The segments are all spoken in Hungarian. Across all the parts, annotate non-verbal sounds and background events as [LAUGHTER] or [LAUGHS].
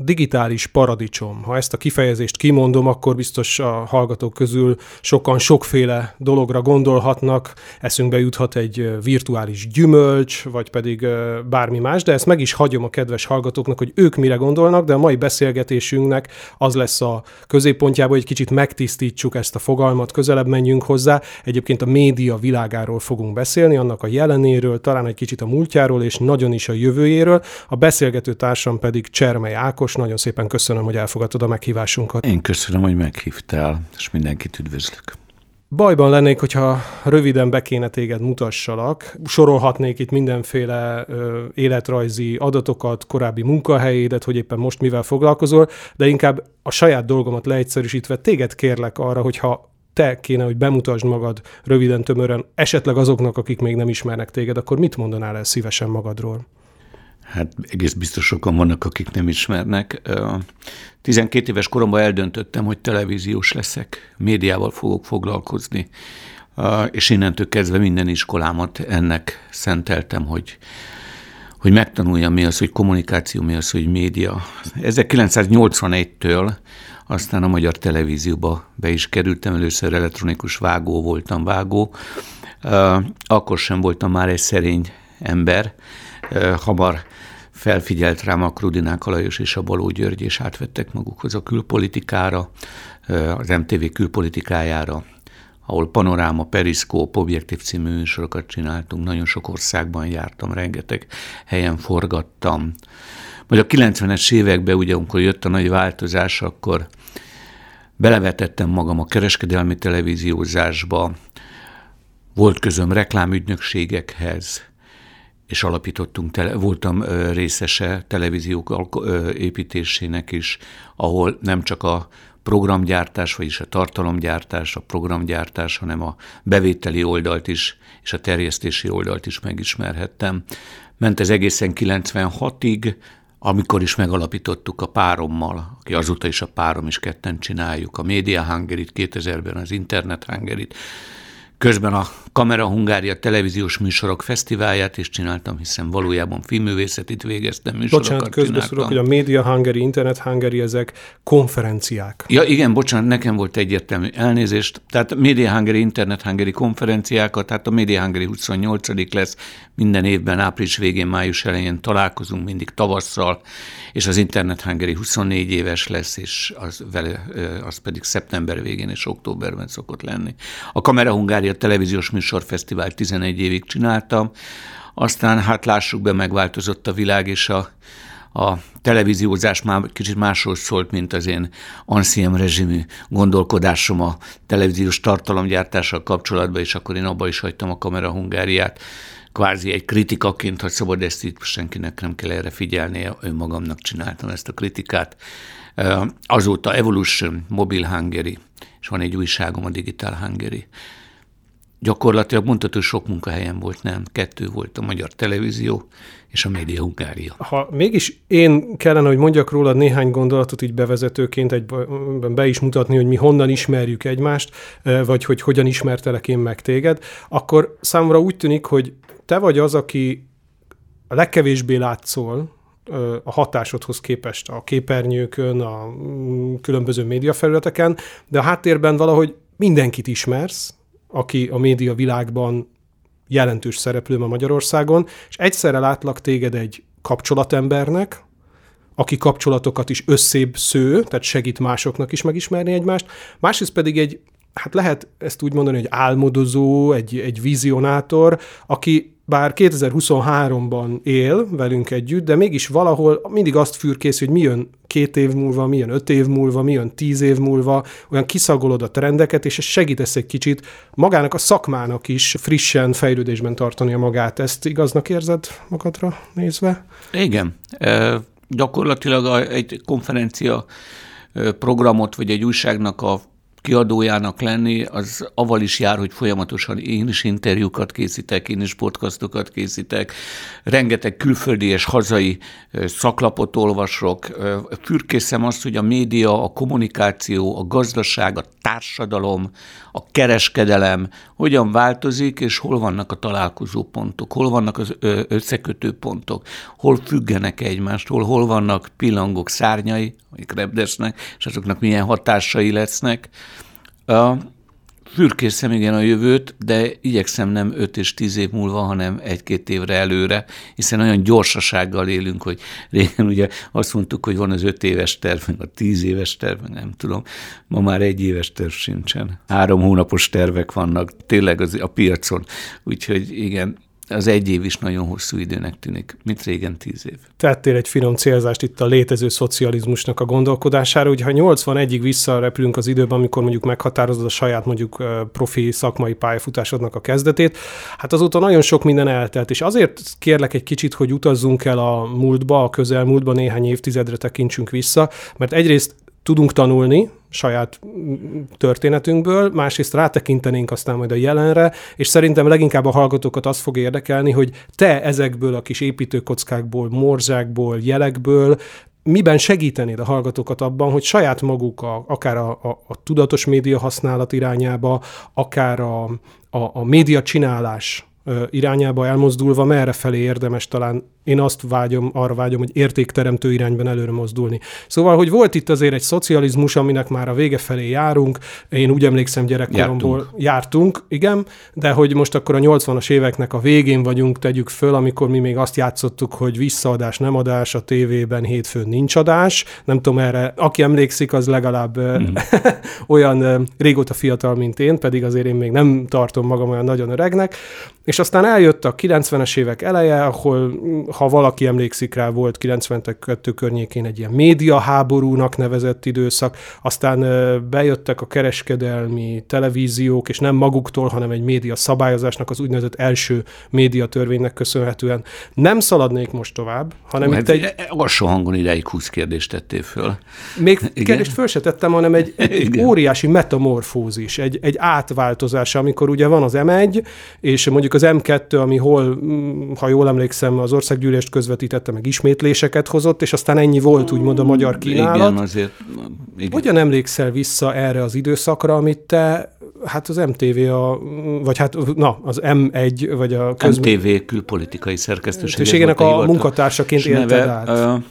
digitális paradicsom. Ha ezt a kifejezést kimondom, akkor biztos a hallgatók közül sokan sokféle dologra gondolhatnak, eszünkbe juthat egy virtuális gyümölcs, vagy pedig bármi más, de ezt meg is hagyom a kedves hallgatóknak, hogy ők mire gondolnak, de a mai beszélgetésünknek az lesz a középpontjában, hogy kicsit megtisztítsuk ezt a fogalmat, közelebb menjünk hozzá. Egyébként a média világáról fogunk beszélni, annak a jelenéről, talán egy kicsit a múltjáról, és nagyon is a jövőjéről. A beszélgető társam pedig Csermely Ákos, Ákos, nagyon szépen köszönöm, hogy elfogadtad a meghívásunkat. Én köszönöm, hogy meghívtál, és mindenkit üdvözlök. Bajban lennék, hogyha röviden be kéne téged mutassalak. Sorolhatnék itt mindenféle ö, életrajzi adatokat, korábbi munkahelyédet, hogy éppen most mivel foglalkozol, de inkább a saját dolgomat leegyszerűsítve téged kérlek arra, hogyha te kéne, hogy bemutasd magad röviden, tömören, esetleg azoknak, akik még nem ismernek téged, akkor mit mondanál el szívesen magadról? Hát egész biztos sokan vannak, akik nem ismernek. 12 éves koromban eldöntöttem, hogy televíziós leszek, médiával fogok foglalkozni, és innentől kezdve minden iskolámat ennek szenteltem, hogy hogy megtanuljam mi az, hogy kommunikáció, mi az, hogy média. 1981-től aztán a magyar televízióba be is kerültem, először elektronikus vágó voltam, vágó. Akkor sem voltam már egy szerény ember, hamar felfigyelt rám a Krudinák Alajos és a Baló György, és átvettek magukhoz a külpolitikára, az MTV külpolitikájára, ahol Panoráma, Periszkóp, Objektív című műsorokat csináltunk, nagyon sok országban jártam, rengeteg helyen forgattam. Majd a 90-es években, ugye, amikor jött a nagy változás, akkor belevetettem magam a kereskedelmi televíziózásba, volt közöm reklámügynökségekhez, és alapítottunk, tele, voltam részese televíziók építésének is, ahol nem csak a programgyártás, vagyis a tartalomgyártás, a programgyártás, hanem a bevételi oldalt is, és a terjesztési oldalt is megismerhettem. Ment ez egészen 96-ig, amikor is megalapítottuk a párommal, aki azóta is a párom is ketten csináljuk, a Media Hungerit, 2000-ben az Internet Hungerit, Közben a Kamera Hungária televíziós műsorok fesztiválját is csináltam, hiszen valójában filmművészetit végeztem, műsorokat Bocsánat, közbeszúrok, hogy a Media Hungary, Internet Hungary, ezek konferenciák. Ja igen, bocsánat, nekem volt egyértelmű elnézést. Tehát Media Hungary, Internet Hungary konferenciákat, tehát a Media Hungary 28 lesz, minden évben április végén, május elején találkozunk, mindig tavasszal, és az Internet Hungary 24 éves lesz, és az, vele, az pedig szeptember végén és októberben szokott lenni. A Kamera Hungária televíziós műsorfesztivál 11 évig csináltam, aztán hát lássuk be, megváltozott a világ, és a, a televíziózás már kicsit másról szólt, mint az én ancien rezsimű gondolkodásom a televíziós tartalomgyártással kapcsolatban, és akkor én abba is hagytam a Kamera Hungáriát kvázi egy kritikaként, ha szabad ezt itt senkinek nem kell erre figyelnie, önmagamnak csináltam ezt a kritikát. Azóta Evolution, Mobile Hungary, és van egy újságom, a Digital Hungary. Gyakorlatilag mondható, sok munkahelyen volt, nem? Kettő volt a Magyar Televízió és a Média Hungária. Ha mégis én kellene, hogy mondjak róla néhány gondolatot így bevezetőként, egy, be is mutatni, hogy mi honnan ismerjük egymást, vagy hogy hogyan ismertelek én meg téged, akkor számomra úgy tűnik, hogy te vagy az, aki a legkevésbé látszol a hatásodhoz képest a képernyőkön, a mm, különböző médiafelületeken, de a háttérben valahogy mindenkit ismersz, aki a média világban jelentős szereplő ma Magyarországon, és egyszerre látlak téged egy kapcsolatembernek, aki kapcsolatokat is összébb sző, tehát segít másoknak is megismerni egymást, másrészt pedig egy, hát lehet ezt úgy mondani, hogy álmodozó, egy, egy vizionátor, aki bár 2023-ban él velünk együtt, de mégis valahol mindig azt fürkész, hogy mi jön két év múlva, mi jön öt év múlva, mi jön tíz év múlva, olyan kiszagolod a trendeket, és segítesz egy kicsit magának a szakmának is frissen, fejlődésben tartani magát. Ezt igaznak érzed magadra nézve? Igen. E, gyakorlatilag egy konferencia programot, vagy egy újságnak a kiadójának lenni, az aval is jár, hogy folyamatosan én is interjúkat készítek, én is podcastokat készítek, rengeteg külföldi és hazai szaklapot olvasok, fürkészem azt, hogy a média, a kommunikáció, a gazdaság, a társadalom, a kereskedelem hogyan változik, és hol vannak a találkozó pontok, hol vannak az összekötő pontok, hol függenek egymástól, hol vannak pillangok szárnyai, amik repdesnek, és azoknak milyen hatásai lesznek. Fürkészem igen a jövőt, de igyekszem nem 5 és 10 év múlva, hanem egy-két évre előre, hiszen olyan gyorsasággal élünk, hogy régen ugye azt mondtuk, hogy van az 5 éves terv, a 10 éves terv, nem tudom, ma már egy éves terv sincsen. Három hónapos tervek vannak tényleg az, a piacon, úgyhogy igen, az egy év is nagyon hosszú időnek tűnik, mint régen tíz év. Tettél egy finom célzást itt a létező szocializmusnak a gondolkodására, hogy ha 81-ig visszarepülünk az időben, amikor mondjuk meghatározod a saját mondjuk profi szakmai pályafutásodnak a kezdetét, hát azóta nagyon sok minden eltelt, és azért kérlek egy kicsit, hogy utazzunk el a múltba, a közelmúltba, néhány évtizedre tekintsünk vissza, mert egyrészt tudunk tanulni saját történetünkből, másrészt rátekintenénk aztán majd a jelenre, és szerintem leginkább a hallgatókat az fog érdekelni, hogy te ezekből a kis építőkockákból, morzsákból, jelekből miben segítenéd a hallgatókat abban, hogy saját maguk, a, akár a, a, a tudatos média használat irányába, akár a, a, a média csinálás irányába elmozdulva, merre felé érdemes talán én azt vágyom, arra vágyom, hogy értékteremtő irányban előre mozdulni. Szóval, hogy volt itt azért egy szocializmus, aminek már a vége felé járunk, én úgy emlékszem gyerekkoromból jártunk, jártunk igen, de hogy most akkor a 80-as éveknek a végén vagyunk, tegyük föl, amikor mi még azt játszottuk, hogy visszaadás, nem adás, a tévében hétfőn nincs adás, nem tudom erre, aki emlékszik, az legalább mm. [LAUGHS] olyan régóta fiatal, mint én, pedig azért én még nem tartom magam olyan nagyon öregnek, és aztán eljött a 90-es évek eleje, ahol ha valaki emlékszik rá, volt 92 környékén egy ilyen médiaháborúnak nevezett időszak, aztán bejöttek a kereskedelmi televíziók, és nem maguktól, hanem egy média szabályozásnak, az úgynevezett első médiatörvénynek köszönhetően. Nem szaladnék most tovább, hanem Mert itt egy... Alsó hangon ideig 20 kérdést tettél föl. Még Igen? kérdést föl se tettem, hanem egy, egy [LAUGHS] óriási metamorfózis, egy, egy átváltozás, amikor ugye van az M1, és mondjuk az M2, ami hol, ha jól emlékszem, az ország országgyűlést közvetítette, meg ismétléseket hozott, és aztán ennyi volt úgymond a magyar kínálat. Igen, azért. Igen. Hogyan emlékszel vissza erre az időszakra, amit te, hát az MTV, a, vagy hát na, az M1, vagy a köz... MTV külpolitikai szerkesztőségének a munkatársaként élted át. Uh,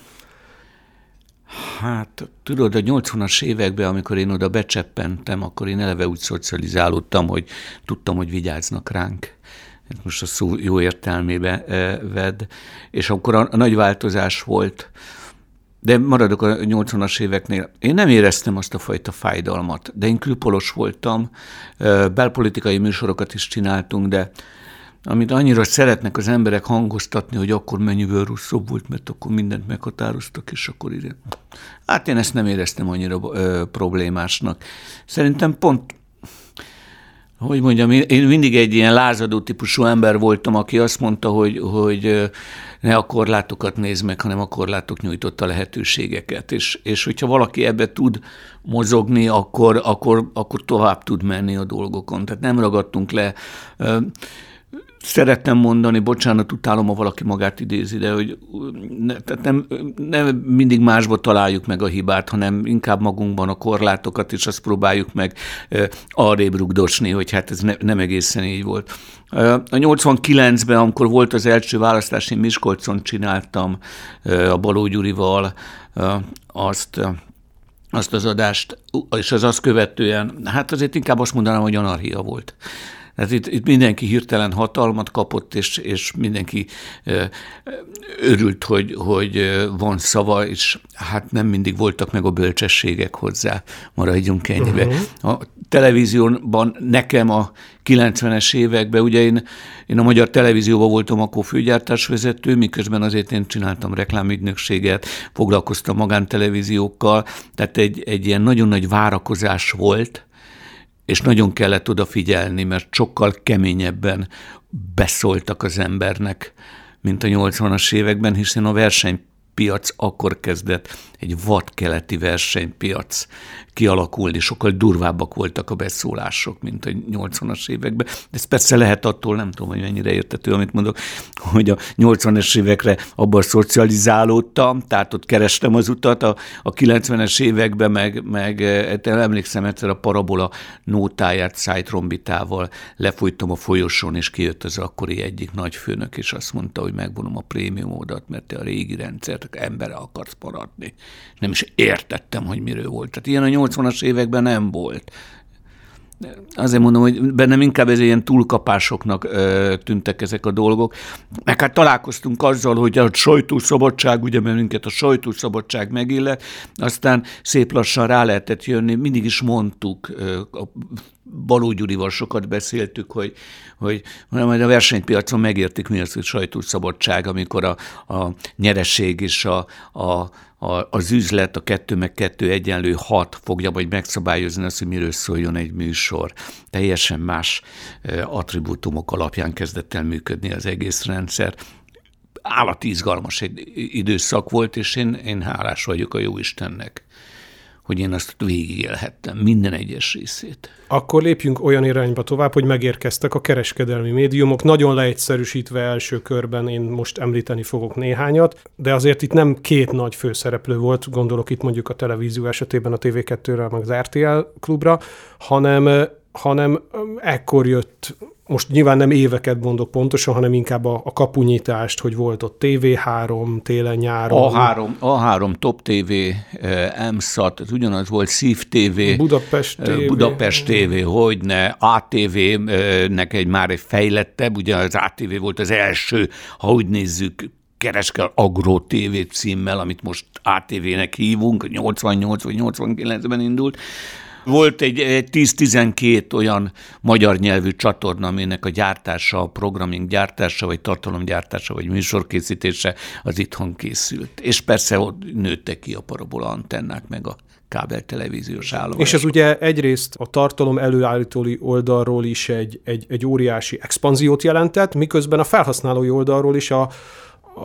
Hát tudod, a 80-as években, amikor én oda becseppentem, akkor én eleve úgy szocializálódtam, hogy tudtam, hogy vigyáznak ránk most a szó jó értelmébe eh, ved, és akkor a, nagy változás volt, de maradok a 80-as éveknél. Én nem éreztem azt a fajta fájdalmat, de én külpolos voltam, eh, belpolitikai műsorokat is csináltunk, de amit annyira szeretnek az emberek hangoztatni, hogy akkor mennyivel rosszabb volt, mert akkor mindent meghatároztak, és akkor ide. Hát én ezt nem éreztem annyira ö, problémásnak. Szerintem pont hogy mondjam, én mindig egy ilyen lázadó típusú ember voltam, aki azt mondta, hogy, hogy ne a korlátokat nézd meg, hanem a korlátok nyújtotta lehetőségeket. És, és hogyha valaki ebbe tud mozogni, akkor, akkor, akkor tovább tud menni a dolgokon. Tehát nem ragadtunk le szerettem mondani, bocsánat, utálom, ha valaki magát idézi, de hogy ne, tehát nem, nem mindig másba találjuk meg a hibát, hanem inkább magunkban a korlátokat, és azt próbáljuk meg arrébb rugdosni, hogy hát ez ne, nem egészen így volt. A 89-ben, amikor volt az első választás, én Miskolcon csináltam a Baló Gyurival azt, azt az adást, és az azt követően, hát azért inkább azt mondanám, hogy anarchia volt. Tehát itt, itt mindenki hirtelen hatalmat kapott, és, és mindenki örült, hogy, hogy van szava, és hát nem mindig voltak meg a bölcsességek hozzá, maradjunk ennyibe. Uh-huh. A televízióban nekem a 90-es években, ugye én, én a magyar televízióban voltam akkor főgyártásvezető, miközben azért én csináltam reklámügynökséget, foglalkoztam magántelevíziókkal, tehát egy, egy ilyen nagyon nagy várakozás volt, és nagyon kellett odafigyelni, mert sokkal keményebben beszóltak az embernek, mint a 80-as években, hiszen a verseny piac akkor kezdett egy vadkeleti versenypiac kialakulni, sokkal durvábbak voltak a beszólások, mint a 80-as években. Ez persze lehet attól, nem tudom, hogy mennyire értető, amit mondok, hogy a 80-es évekre abban szocializálódtam, tehát ott kerestem az utat, a, a 90-es években meg, meg hát emlékszem egyszer a parabola nótáját szájtrombitával lefújtam a folyosón, és kijött az akkori egyik nagy főnök, és azt mondta, hogy megvonom a prémiumódat, mert te a régi rendszert emberre akarsz maradni. Nem is értettem, hogy miről volt. Tehát ilyen a 80-as években nem volt. Azért mondom, hogy bennem inkább ez ilyen túlkapásoknak ö, tűntek ezek a dolgok. Meg hát találkoztunk azzal, hogy a sajtószabadság, ugye, mert minket a sajtószabadság megillet, aztán szép lassan rá lehetett jönni, mindig is mondtuk, ö, a Baló Gyurival sokat beszéltük, hogy, hogy majd a versenypiacon megértik, mi az, hogy sajtószabadság, amikor a, a nyereség és a, a a, az üzlet, a kettő meg kettő egyenlő hat fogja majd megszabályozni azt, hogy miről szóljon egy műsor. Teljesen más attribútumok alapján kezdett el működni az egész rendszer. Állati izgalmas egy időszak volt, és én, én hálás vagyok a jó Istennek hogy én azt végigélhettem, minden egyes részét. Akkor lépjünk olyan irányba tovább, hogy megérkeztek a kereskedelmi médiumok. Nagyon leegyszerűsítve első körben én most említeni fogok néhányat, de azért itt nem két nagy főszereplő volt, gondolok itt mondjuk a televízió esetében a TV2-re, meg az RTL klubra, hanem hanem ekkor jött most nyilván nem éveket mondok pontosan, hanem inkább a, a kapunyítást, hogy volt ott TV3 télen-nyáron. A3, A3 Top TV, eh, MSAT, ez ugyanaz volt, Szív TV, Budapest TV, Budapest TV hogyne, ATV-nek egy már egy fejlettebb, ugye az ATV volt az első, ha úgy nézzük, kereskel Agro TV címmel, amit most ATV-nek hívunk, 88 vagy 89-ben indult, volt egy, egy 10-12 olyan magyar nyelvű csatorna, aminek a gyártása, a programming gyártása, vagy tartalomgyártása, vagy műsorkészítése az itthon készült. És persze ott nőttek ki a parabola antennák, meg a kábel televíziós állomás. És ez ugye egyrészt a tartalom előállítói oldalról is egy, egy, egy óriási expanziót jelentett, miközben a felhasználói oldalról is a,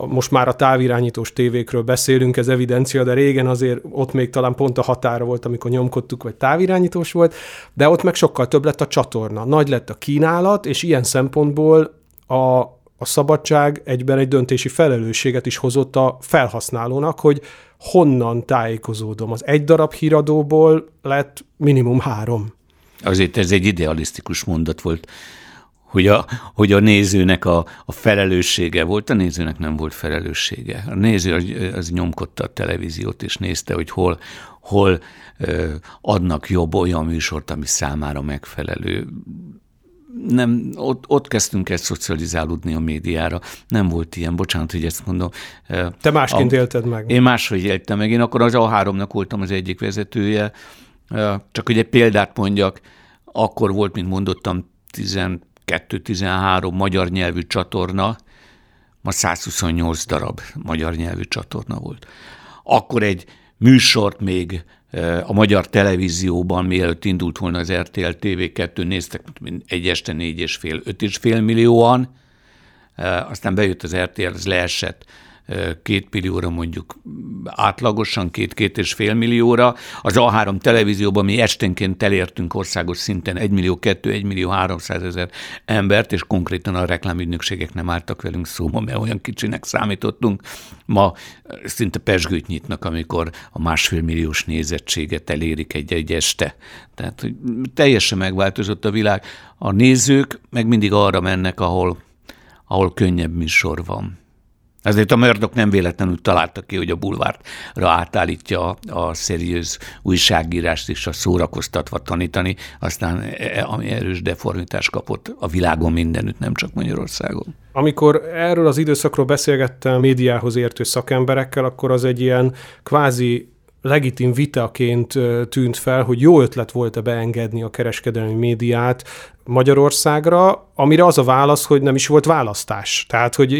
most már a távirányítós tévékről beszélünk, ez evidencia, de régen azért ott még talán pont a határa volt, amikor nyomkodtuk, vagy távirányítós volt, de ott meg sokkal több lett a csatorna. Nagy lett a kínálat, és ilyen szempontból a, a szabadság egyben egy döntési felelősséget is hozott a felhasználónak, hogy honnan tájékozódom. Az egy darab híradóból lett minimum három. Azért ez egy idealisztikus mondat volt hogy a, hogy a nézőnek a, a felelőssége volt, a nézőnek nem volt felelőssége. A néző az, az nyomkodta a televíziót, és nézte, hogy hol, hol ö, adnak jobb olyan műsort, ami számára megfelelő. Nem, ott, ott kezdtünk el szocializálódni a médiára. Nem volt ilyen, bocsánat, hogy ezt mondom. Te másként a, élted meg. Én máshogy éltem meg. Én akkor az A3-nak voltam az egyik vezetője. Csak hogy egy példát mondjak, akkor volt, mint mondottam, 10 213 magyar nyelvű csatorna, ma 128 darab magyar nyelvű csatorna volt. Akkor egy műsort még a magyar televízióban, mielőtt indult volna az RTL TV2, néztek egy este négy és fél, öt és fél millióan, aztán bejött az RTL, az leesett két millióra mondjuk átlagosan, két-két és fél millióra. Az A3 televízióban mi esténként elértünk országos szinten 1 millió 2, 1 millió 300 ezer embert, és konkrétan a reklámügynökségek nem álltak velünk szóba, mert olyan kicsinek számítottunk. Ma szinte pesgőt nyitnak, amikor a másfél milliós nézettséget elérik egy-egy este. Tehát hogy teljesen megváltozott a világ. A nézők meg mindig arra mennek, ahol, ahol könnyebb műsor van. Ezért a Murdoch nem véletlenül találta ki, hogy a bulvárra átállítja a szeriőz újságírást és a szórakoztatva tanítani, aztán e, e, ami erős deformitás kapott a világon mindenütt, nem csak Magyarországon. Amikor erről az időszakról beszélgettem médiához értő szakemberekkel, akkor az egy ilyen kvázi legitim vitaként tűnt fel, hogy jó ötlet volt-e beengedni a kereskedelmi médiát Magyarországra, amire az a válasz, hogy nem is volt választás. Tehát, hogy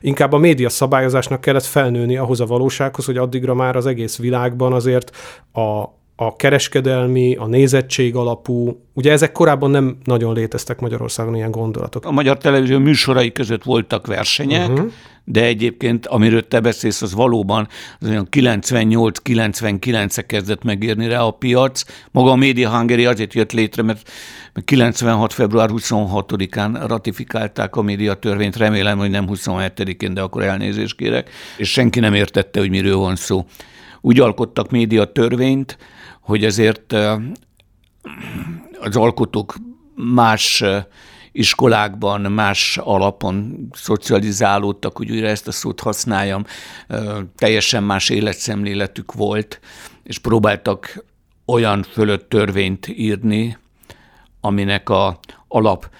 inkább a média szabályozásnak kellett felnőni ahhoz a valósághoz, hogy addigra már az egész világban azért a, a kereskedelmi, a nézettség alapú, ugye ezek korábban nem nagyon léteztek Magyarországon ilyen gondolatok. A magyar televízió műsorai között voltak versenyek, uh-huh de egyébként, amiről te beszélsz, az valóban az olyan 98-99-e kezdett megírni rá a piac. Maga a Media Hungary azért jött létre, mert 96. február 26-án ratifikálták a média törvényt, remélem, hogy nem 27-én, de akkor elnézést kérek, és senki nem értette, hogy miről van szó. Úgy alkottak média törvényt, hogy ezért az alkotók más iskolákban, más alapon szocializálódtak, hogy újra ezt a szót használjam, teljesen más életszemléletük volt, és próbáltak olyan fölött törvényt írni, aminek a alap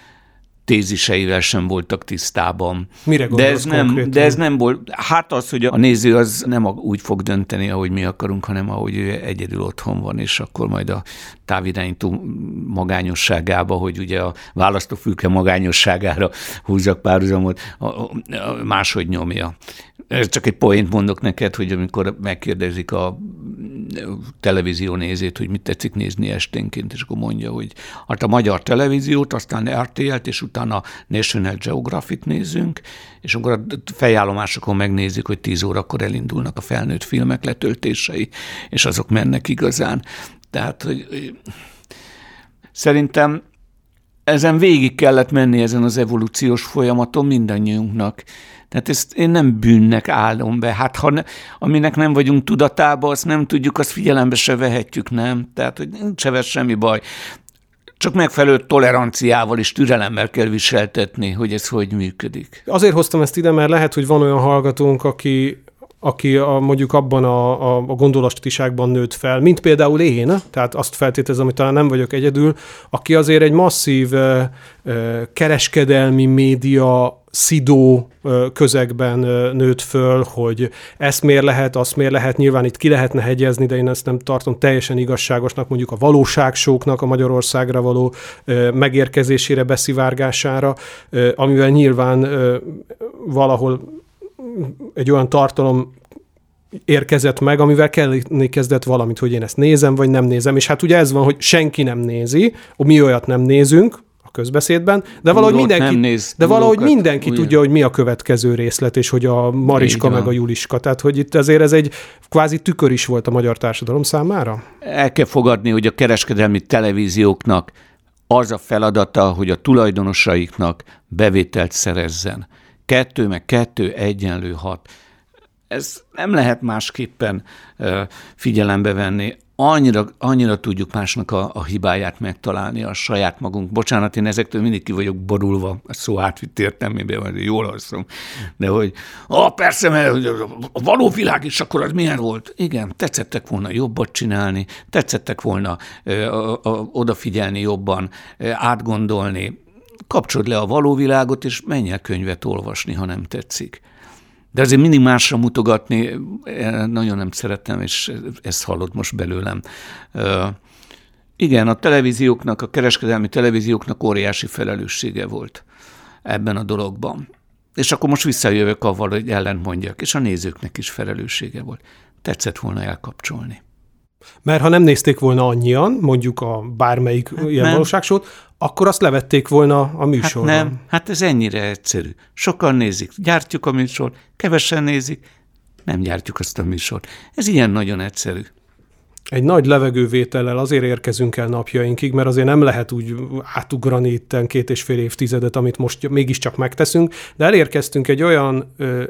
téziseivel sem voltak tisztában. Mire de ez, nem, de ez nem volt, hát az, hogy a néző az nem úgy fog dönteni, ahogy mi akarunk, hanem ahogy ő egyedül otthon van, és akkor majd a távirányító magányosságába, hogy ugye a választófülke magányosságára húzzak párhuzamot, máshogy nyomja. Ez csak egy poént mondok neked, hogy amikor megkérdezik a televízió nézét, hogy mit tetszik nézni esténként, és akkor mondja, hogy hát a magyar televíziót, aztán RTL-t, és utána National Geographic nézünk, és akkor a fejállomásokon megnézik, hogy 10 órakor elindulnak a felnőtt filmek letöltései, és azok mennek igazán. Tehát, hogy szerintem ezen végig kellett menni ezen az evolúciós folyamaton mindannyiunknak. Tehát ezt én nem bűnnek állom be. Hát ha ne, aminek nem vagyunk tudatában, azt nem tudjuk, azt figyelembe se vehetjük, nem? Tehát, hogy nincs se semmi baj. Csak megfelelő toleranciával és türelemmel kell viseltetni, hogy ez hogy működik. Azért hoztam ezt ide, mert lehet, hogy van olyan hallgatónk, aki aki a, mondjuk abban a, a, a gondolatiságban nőtt fel, mint például én, tehát azt feltételezem, hogy talán nem vagyok egyedül, aki azért egy masszív ö, ö, kereskedelmi média szidó közegben nőtt föl, hogy ezt miért lehet, azt miért lehet, nyilván itt ki lehetne hegyezni, de én ezt nem tartom teljesen igazságosnak, mondjuk a valóságsóknak a Magyarországra való megérkezésére, beszivárgására, amivel nyilván valahol egy olyan tartalom érkezett meg, amivel kelleni kezdett valamit, hogy én ezt nézem, vagy nem nézem. És hát ugye ez van, hogy senki nem nézi, mi olyat nem nézünk, közbeszédben, de valahogy mindenki, nem néz, de valahogy mindenki ugye. tudja, hogy mi a következő részlet, és hogy a Mariska meg a Juliska. Tehát, hogy itt azért ez egy kvázi tükör is volt a magyar társadalom számára. El kell fogadni, hogy a kereskedelmi televízióknak az a feladata, hogy a tulajdonosaiknak bevételt szerezzen. Kettő meg kettő egyenlő hat. Ez nem lehet másképpen figyelembe venni. Annyira, annyira tudjuk másnak a, a hibáját megtalálni, a saját magunk. Bocsánat, én ezektől mindig ki vagyok borulva, a szó átvitt értelmében, vagy jól alszom. De hogy, ah, persze, mert a való világ is akkor az milyen volt? Igen, tetszettek volna jobbat csinálni, tetszettek volna ö, ö, ö, odafigyelni jobban, ö, átgondolni, kapcsolod le a való világot, és menj el könyvet olvasni, ha nem tetszik. De azért mindig másra mutogatni, eh, nagyon nem szeretem, és ezt hallod most belőlem. Igen, a televízióknak, a kereskedelmi televízióknak óriási felelőssége volt ebben a dologban. És akkor most visszajövök avval, hogy ellent mondjak, és a nézőknek is felelőssége volt. Tetszett volna elkapcsolni. Mert ha nem nézték volna annyian, mondjuk a bármelyik hát ilyen valóságsót, akkor azt levették volna a műsorban. Hát nem, hát ez ennyire egyszerű. Sokan nézik, gyártjuk a műsor, kevesen nézik, nem gyártjuk azt a műsort. Ez ilyen nagyon egyszerű. Egy nagy levegővétellel azért érkezünk el napjainkig, mert azért nem lehet úgy átugrani itten két és fél évtizedet, amit most mégiscsak megteszünk, de elérkeztünk egy olyan ö,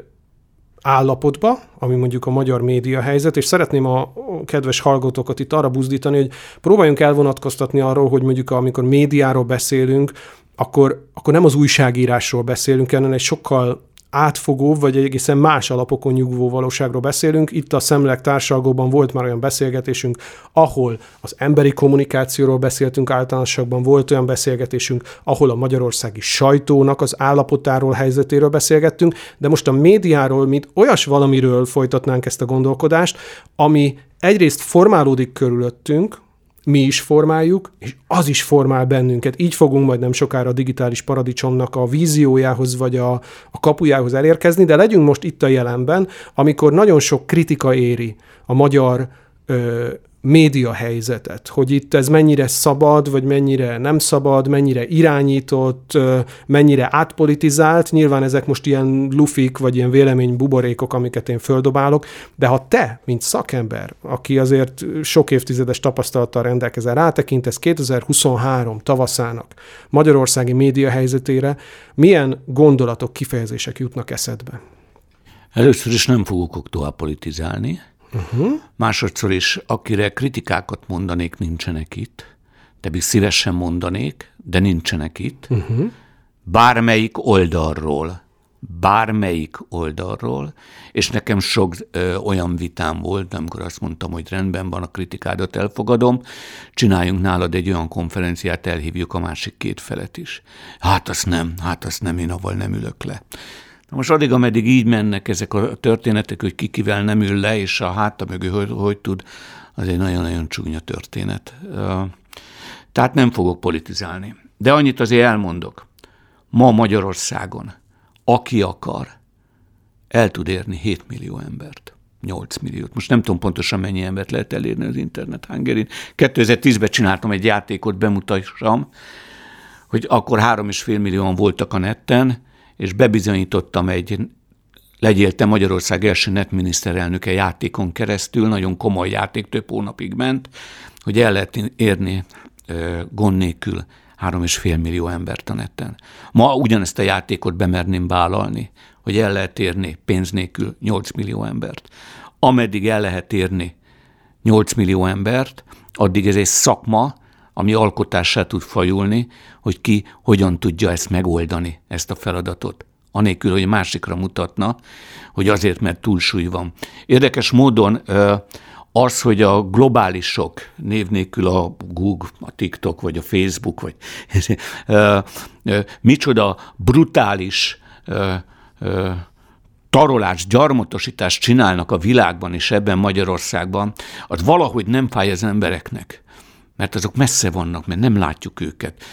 állapotba, ami mondjuk a magyar média helyzet, és szeretném a kedves hallgatókat itt arra buzdítani, hogy próbáljunk elvonatkoztatni arról, hogy mondjuk amikor médiáról beszélünk, akkor, akkor nem az újságírásról beszélünk, hanem egy sokkal átfogó, vagy egészen más alapokon nyugvó valóságról beszélünk. Itt a Szemlek társalgóban volt már olyan beszélgetésünk, ahol az emberi kommunikációról beszéltünk általánosságban, volt olyan beszélgetésünk, ahol a magyarországi sajtónak az állapotáról, helyzetéről beszélgettünk, de most a médiáról, mint olyas valamiről folytatnánk ezt a gondolkodást, ami egyrészt formálódik körülöttünk, mi is formáljuk, és az is formál bennünket. Így fogunk majd nem sokára a digitális paradicsomnak a víziójához vagy a, a kapujához elérkezni, de legyünk most itt a jelenben, amikor nagyon sok kritika éri a magyar ö, média helyzetet, hogy itt ez mennyire szabad, vagy mennyire nem szabad, mennyire irányított, mennyire átpolitizált. Nyilván ezek most ilyen lufik, vagy ilyen vélemény buborékok, amiket én földobálok, de ha te, mint szakember, aki azért sok évtizedes tapasztalattal rendelkezel, rátekintesz 2023 tavaszának magyarországi média helyzetére, milyen gondolatok, kifejezések jutnak eszedbe? Először is nem fogok tovább politizálni, Uh-huh. Másodszor is, akire kritikákat mondanék, nincsenek itt, de még szívesen mondanék, de nincsenek itt. Uh-huh. Bármelyik oldalról, bármelyik oldalról, és nekem sok ö, olyan vitám volt, amikor azt mondtam, hogy rendben van, a kritikádat elfogadom, csináljunk nálad egy olyan konferenciát, elhívjuk a másik két felet is. Hát azt nem, hát azt nem, én avval nem ülök le. Na most addig, ameddig így mennek ezek a történetek, hogy ki nem ül le, és a háta mögül hogy, hogy tud, az egy nagyon-nagyon csúnya történet. Tehát nem fogok politizálni. De annyit azért elmondok. Ma Magyarországon, aki akar, el tud érni 7 millió embert. 8 milliót. Most nem tudom pontosan mennyi embert lehet elérni az internet hangerin. 2010-ben csináltam egy játékot, bemutassam, hogy akkor 3,5 millióan voltak a netten, és bebizonyítottam egy legyél te Magyarország első netminiszterelnöke játékon keresztül, nagyon komoly játék, több hónapig ment, hogy el lehet érni gond nélkül három és fél millió embert a neten. Ma ugyanezt a játékot bemerném vállalni, hogy el lehet érni pénz nélkül 8 millió embert. Ameddig el lehet érni 8 millió embert, addig ez egy szakma, ami alkotássá tud fajulni, hogy ki hogyan tudja ezt megoldani, ezt a feladatot. Anélkül, hogy másikra mutatna, hogy azért, mert túlsúly van. Érdekes módon az, hogy a globálisok név nélkül a Google, a TikTok, vagy a Facebook, vagy [LAUGHS] micsoda brutális tarolás, gyarmatosítást csinálnak a világban és ebben Magyarországban, az valahogy nem fáj az embereknek mert azok messze vannak, mert nem látjuk őket.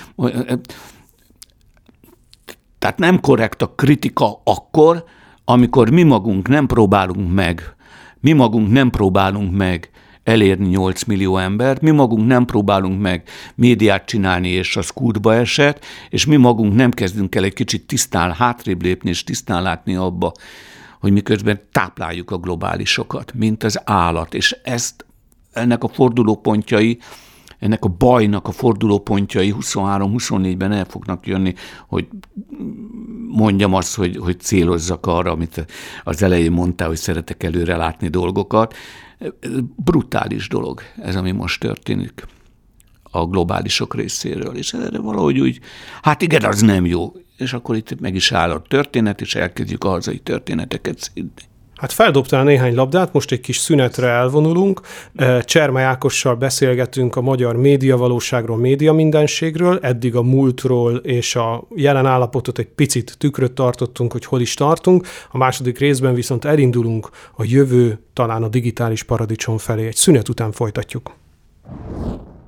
Tehát nem korrekt a kritika akkor, amikor mi magunk nem próbálunk meg, mi magunk nem próbálunk meg elérni 8 millió embert, mi magunk nem próbálunk meg médiát csinálni, és az kútba esett, és mi magunk nem kezdünk el egy kicsit tisztán hátrébb lépni, és tisztán látni abba, hogy miközben tápláljuk a globálisokat, mint az állat, és ezt ennek a fordulópontjai ennek a bajnak a fordulópontjai 23-24-ben el fognak jönni, hogy mondjam azt, hogy, hogy célozzak arra, amit az elején mondtál, hogy szeretek előre látni dolgokat. Brutális dolog ez, ami most történik a globálisok részéről, és erre valahogy úgy, hát igen, az nem jó. És akkor itt meg is áll a történet, és elkezdjük a hazai történeteket szídni. Hát feldobtál néhány labdát, most egy kis szünetre elvonulunk. Cserma Ákossal beszélgetünk a magyar média valóságról, média mindenségről, eddig a múltról és a jelen állapotot egy picit tükröt tartottunk, hogy hol is tartunk. A második részben viszont elindulunk a jövő, talán a digitális paradicsom felé. Egy szünet után folytatjuk.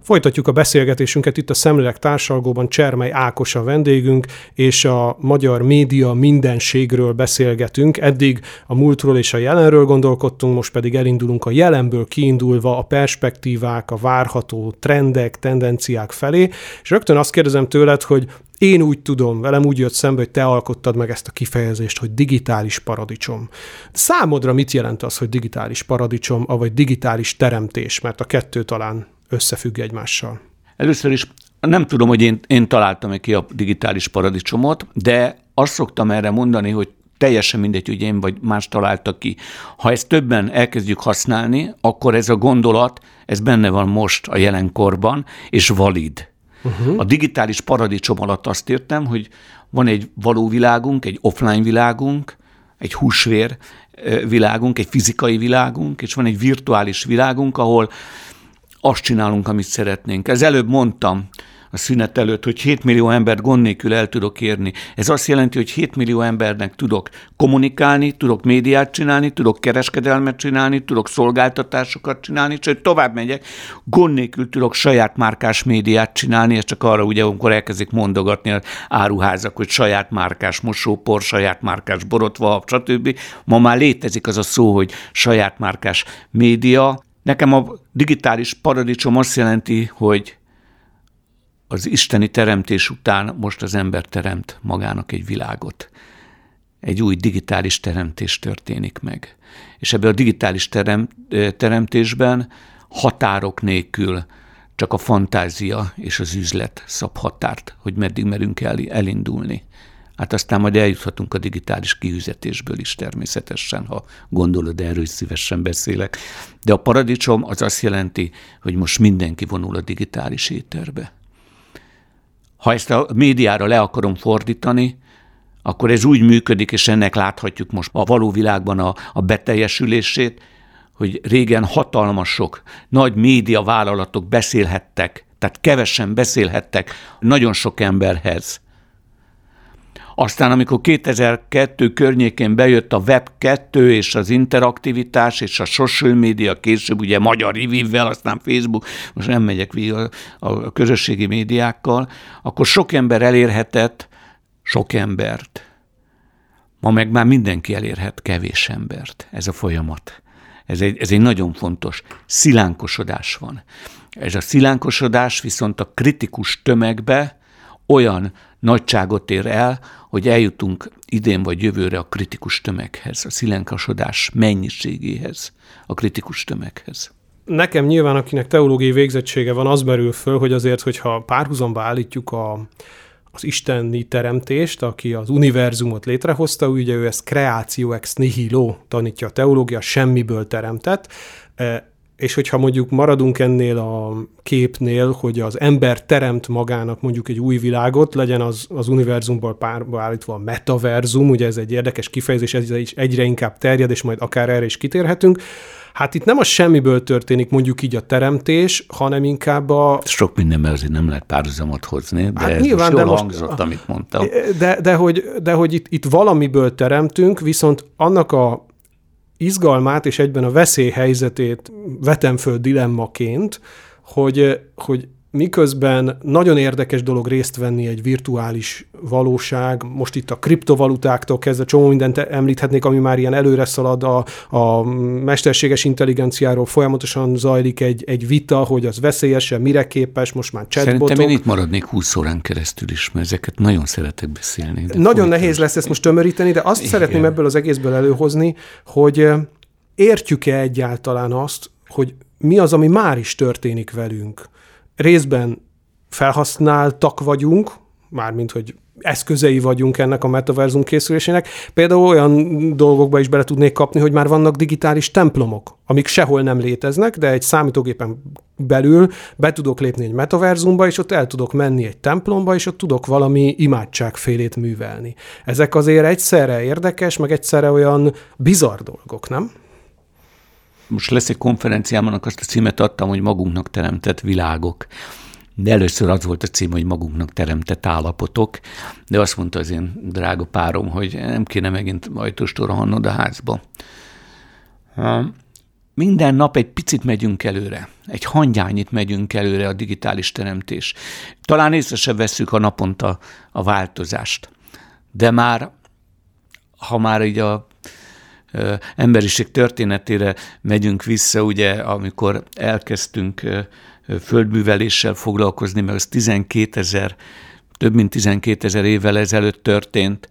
Folytatjuk a beszélgetésünket itt a Szemlélek társalgóban Csermely Ákos a vendégünk, és a magyar média mindenségről beszélgetünk. Eddig a múltról és a jelenről gondolkodtunk, most pedig elindulunk a jelenből kiindulva a perspektívák, a várható trendek, tendenciák felé, és rögtön azt kérdezem tőled, hogy én úgy tudom, velem úgy jött szembe, hogy te alkottad meg ezt a kifejezést, hogy digitális paradicsom. Számodra mit jelent az, hogy digitális paradicsom, vagy digitális teremtés, mert a kettő talán összefügg egymással? Először is nem tudom, hogy én, én találtam-e ki a digitális paradicsomot, de azt szoktam erre mondani, hogy teljesen mindegy, hogy én vagy más találta ki. Ha ezt többen elkezdjük használni, akkor ez a gondolat, ez benne van most a jelenkorban, és valid. Uh-huh. A digitális paradicsom alatt azt értem, hogy van egy való világunk, egy offline világunk, egy húsvér világunk, egy fizikai világunk, és van egy virtuális világunk, ahol azt csinálunk, amit szeretnénk. Ez előbb mondtam a szünet előtt, hogy 7 millió embert gond nélkül el tudok érni. Ez azt jelenti, hogy 7 millió embernek tudok kommunikálni, tudok médiát csinálni, tudok kereskedelmet csinálni, tudok szolgáltatásokat csinálni, és hogy tovább megyek, gond nélkül tudok saját márkás médiát csinálni, ez csak arra ugye, amikor elkezdik mondogatni az áruházak, hogy saját márkás mosópor, saját márkás borotva, stb. Ma már létezik az a szó, hogy saját márkás média, Nekem a digitális paradicsom azt jelenti, hogy az isteni teremtés után most az ember teremt magának egy világot. Egy új digitális teremtés történik meg. És ebben a digitális terem, teremtésben határok nélkül csak a fantázia és az üzlet szab határt, hogy meddig merünk el, elindulni. Hát aztán majd eljuthatunk a digitális kiüzetésből is természetesen, ha gondolod, erről is szívesen beszélek. De a paradicsom az azt jelenti, hogy most mindenki vonul a digitális éterbe. Ha ezt a médiára le akarom fordítani, akkor ez úgy működik, és ennek láthatjuk most a való világban a, a beteljesülését, hogy régen hatalmasok, nagy média vállalatok beszélhettek, tehát kevesen beszélhettek nagyon sok emberhez. Aztán, amikor 2002 környékén bejött a Web 2 és az interaktivitás és a social média, később ugye magyar rivivvel, aztán Facebook, most nem megyek végig a, a közösségi médiákkal, akkor sok ember elérhetett sok embert. Ma meg már mindenki elérhet kevés embert. Ez a folyamat. Ez egy, ez egy nagyon fontos. Szilánkosodás van. Ez a szilánkosodás viszont a kritikus tömegbe olyan nagyságot ér el, hogy eljutunk idén vagy jövőre a kritikus tömeghez, a szilánkosodás mennyiségéhez, a kritikus tömeghez. Nekem nyilván, akinek teológiai végzettsége van, az merül föl, hogy azért, hogyha párhuzamba állítjuk a, az isteni teremtést, aki az univerzumot létrehozta, ugye ő ezt kreáció ex nihilo tanítja a teológia, semmiből teremtett, e, és hogyha mondjuk maradunk ennél a képnél, hogy az ember teremt magának mondjuk egy új világot, legyen az, az univerzumból párba állítva a metaverzum, ugye ez egy érdekes kifejezés, ez is egyre inkább terjed, és majd akár erre is kitérhetünk, Hát itt nem a semmiből történik mondjuk így a teremtés, hanem inkább a... Sok mindenben azért nem lehet párhuzamot hozni, de hát ez nyilván, most de most, hangzott, amit mondtam. De, de hogy, de hogy itt, itt valamiből teremtünk, viszont annak a izgalmát és egyben a veszélyhelyzetét vetem föl dilemmaként, hogy, hogy miközben nagyon érdekes dolog részt venni egy virtuális valóság, most itt a kriptovalutáktól kezdve csomó mindent említhetnék, ami már ilyen előre szalad a, a mesterséges intelligenciáról folyamatosan zajlik egy, egy vita, hogy az veszélyesen, mire képes, most már chatbotok. Szerintem én itt maradnék 20 órán keresztül is, mert ezeket nagyon szeretek beszélni. De nagyon folyton. nehéz lesz ezt most tömöríteni, de azt Igen. szeretném ebből az egészből előhozni, hogy értjük-e egyáltalán azt, hogy mi az, ami már is történik velünk részben felhasználtak vagyunk, mármint, hogy eszközei vagyunk ennek a metaverzum készülésének. Például olyan dolgokba is bele tudnék kapni, hogy már vannak digitális templomok, amik sehol nem léteznek, de egy számítógépen belül be tudok lépni egy metaverzumba, és ott el tudok menni egy templomba, és ott tudok valami imádságfélét művelni. Ezek azért egyszerre érdekes, meg egyszerre olyan bizarr dolgok, nem? Most lesz egy konferenciám, annak azt a címet adtam, hogy magunknak teremtett világok. De először az volt a cím, hogy magunknak teremtett állapotok, de azt mondta az én drága párom, hogy nem kéne megint ajtóstor hannod a házba. Minden nap egy picit megyünk előre, egy hangyányit megyünk előre a digitális teremtés. Talán észre se vesszük a naponta a változást, de már, ha már így a emberiség történetére megyünk vissza, ugye, amikor elkezdtünk földműveléssel foglalkozni, mert az 12 ezer több mint 12 ezer évvel ezelőtt történt,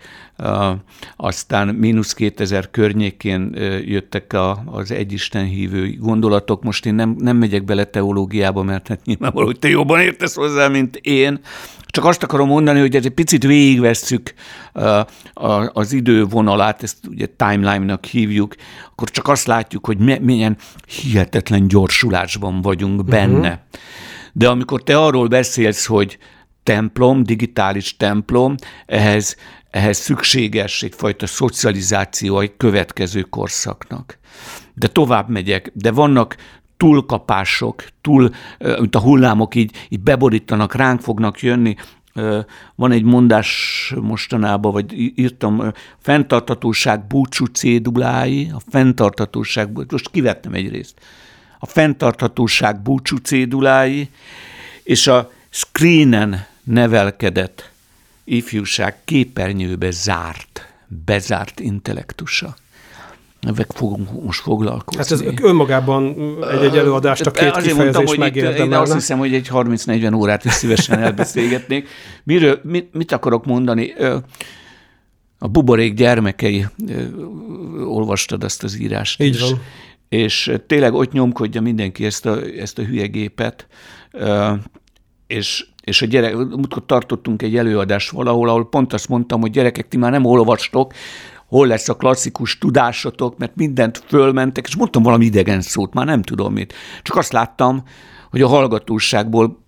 aztán mínusz 2000 környékén jöttek a, az egyisten hívő gondolatok. Most én nem, nem megyek bele teológiába, mert hát nyilvánvaló, hogy te jobban értesz hozzá, mint én. Csak azt akarom mondani, hogy ez egy picit végigvesszük az idővonalát, ezt ugye timeline-nak hívjuk, akkor csak azt látjuk, hogy milyen hihetetlen gyorsulásban vagyunk mhm. benne. Uh-huh. De amikor te arról beszélsz, hogy templom, digitális templom, ehhez, ehhez szükséges egyfajta szocializáció egy következő korszaknak. De tovább megyek, de vannak túlkapások, túl, mint a hullámok így, így beborítanak, ránk fognak jönni. Van egy mondás mostanában, vagy írtam, fenntartatóság búcsú cédulái, a fenntartatóság, most kivettem egy részt, a fenntartatóság búcsú cédulái, és a screenen nevelkedett ifjúság képernyőbe zárt, bezárt intellektusa. Ezek fogunk most foglalkozni. Hát ez önmagában egy-egy előadást a két Azért mondtam, hogy itt, én azt hiszem, hogy egy 30-40 órát is szívesen elbeszélgetnék. Miről, mit, mit akarok mondani? A buborék gyermekei, olvastad azt az írást Így van. És tényleg ott nyomkodja mindenki ezt a, ezt a hülye gépet, és és a gyerek, múltkor tartottunk egy előadást valahol, ahol pont azt mondtam, hogy gyerekek, ti már nem olvastok, hol lesz a klasszikus tudásotok, mert mindent fölmentek, és mondtam valami idegen szót, már nem tudom mit. Csak azt láttam, hogy a hallgatóságból